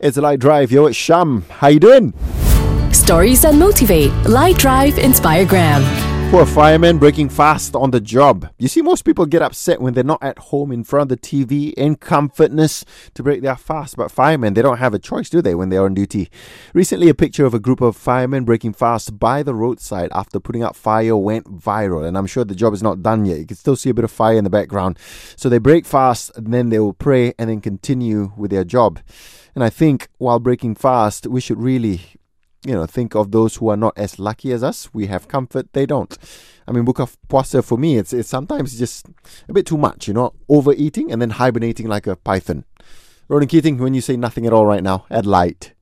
It's Lite Drive. Yo, it's Sham. How you doing? Stories that motivate. Lite Drive Inspiregram. Poor firemen breaking fast on the job. You see, most people get upset when they're not at home in front of the TV in comfortness to break their fast. But firemen, they don't have a choice, do they, when they're on duty? Recently, a picture of a group of firemen breaking fast by the roadside after putting out fire went viral. And I'm sure the job is not done yet. You can still see a bit of fire in the background. So they break fast, and then they will pray and then continue with their job. And I think while breaking fast, we should really you know, think of those who are not as lucky as us. We have comfort, they don't. I mean, buka puasa for me, it's, it's sometimes just a bit too much, you know, overeating and then hibernating like a python. Ronan Keating, when you say nothing at all right now, at Lite.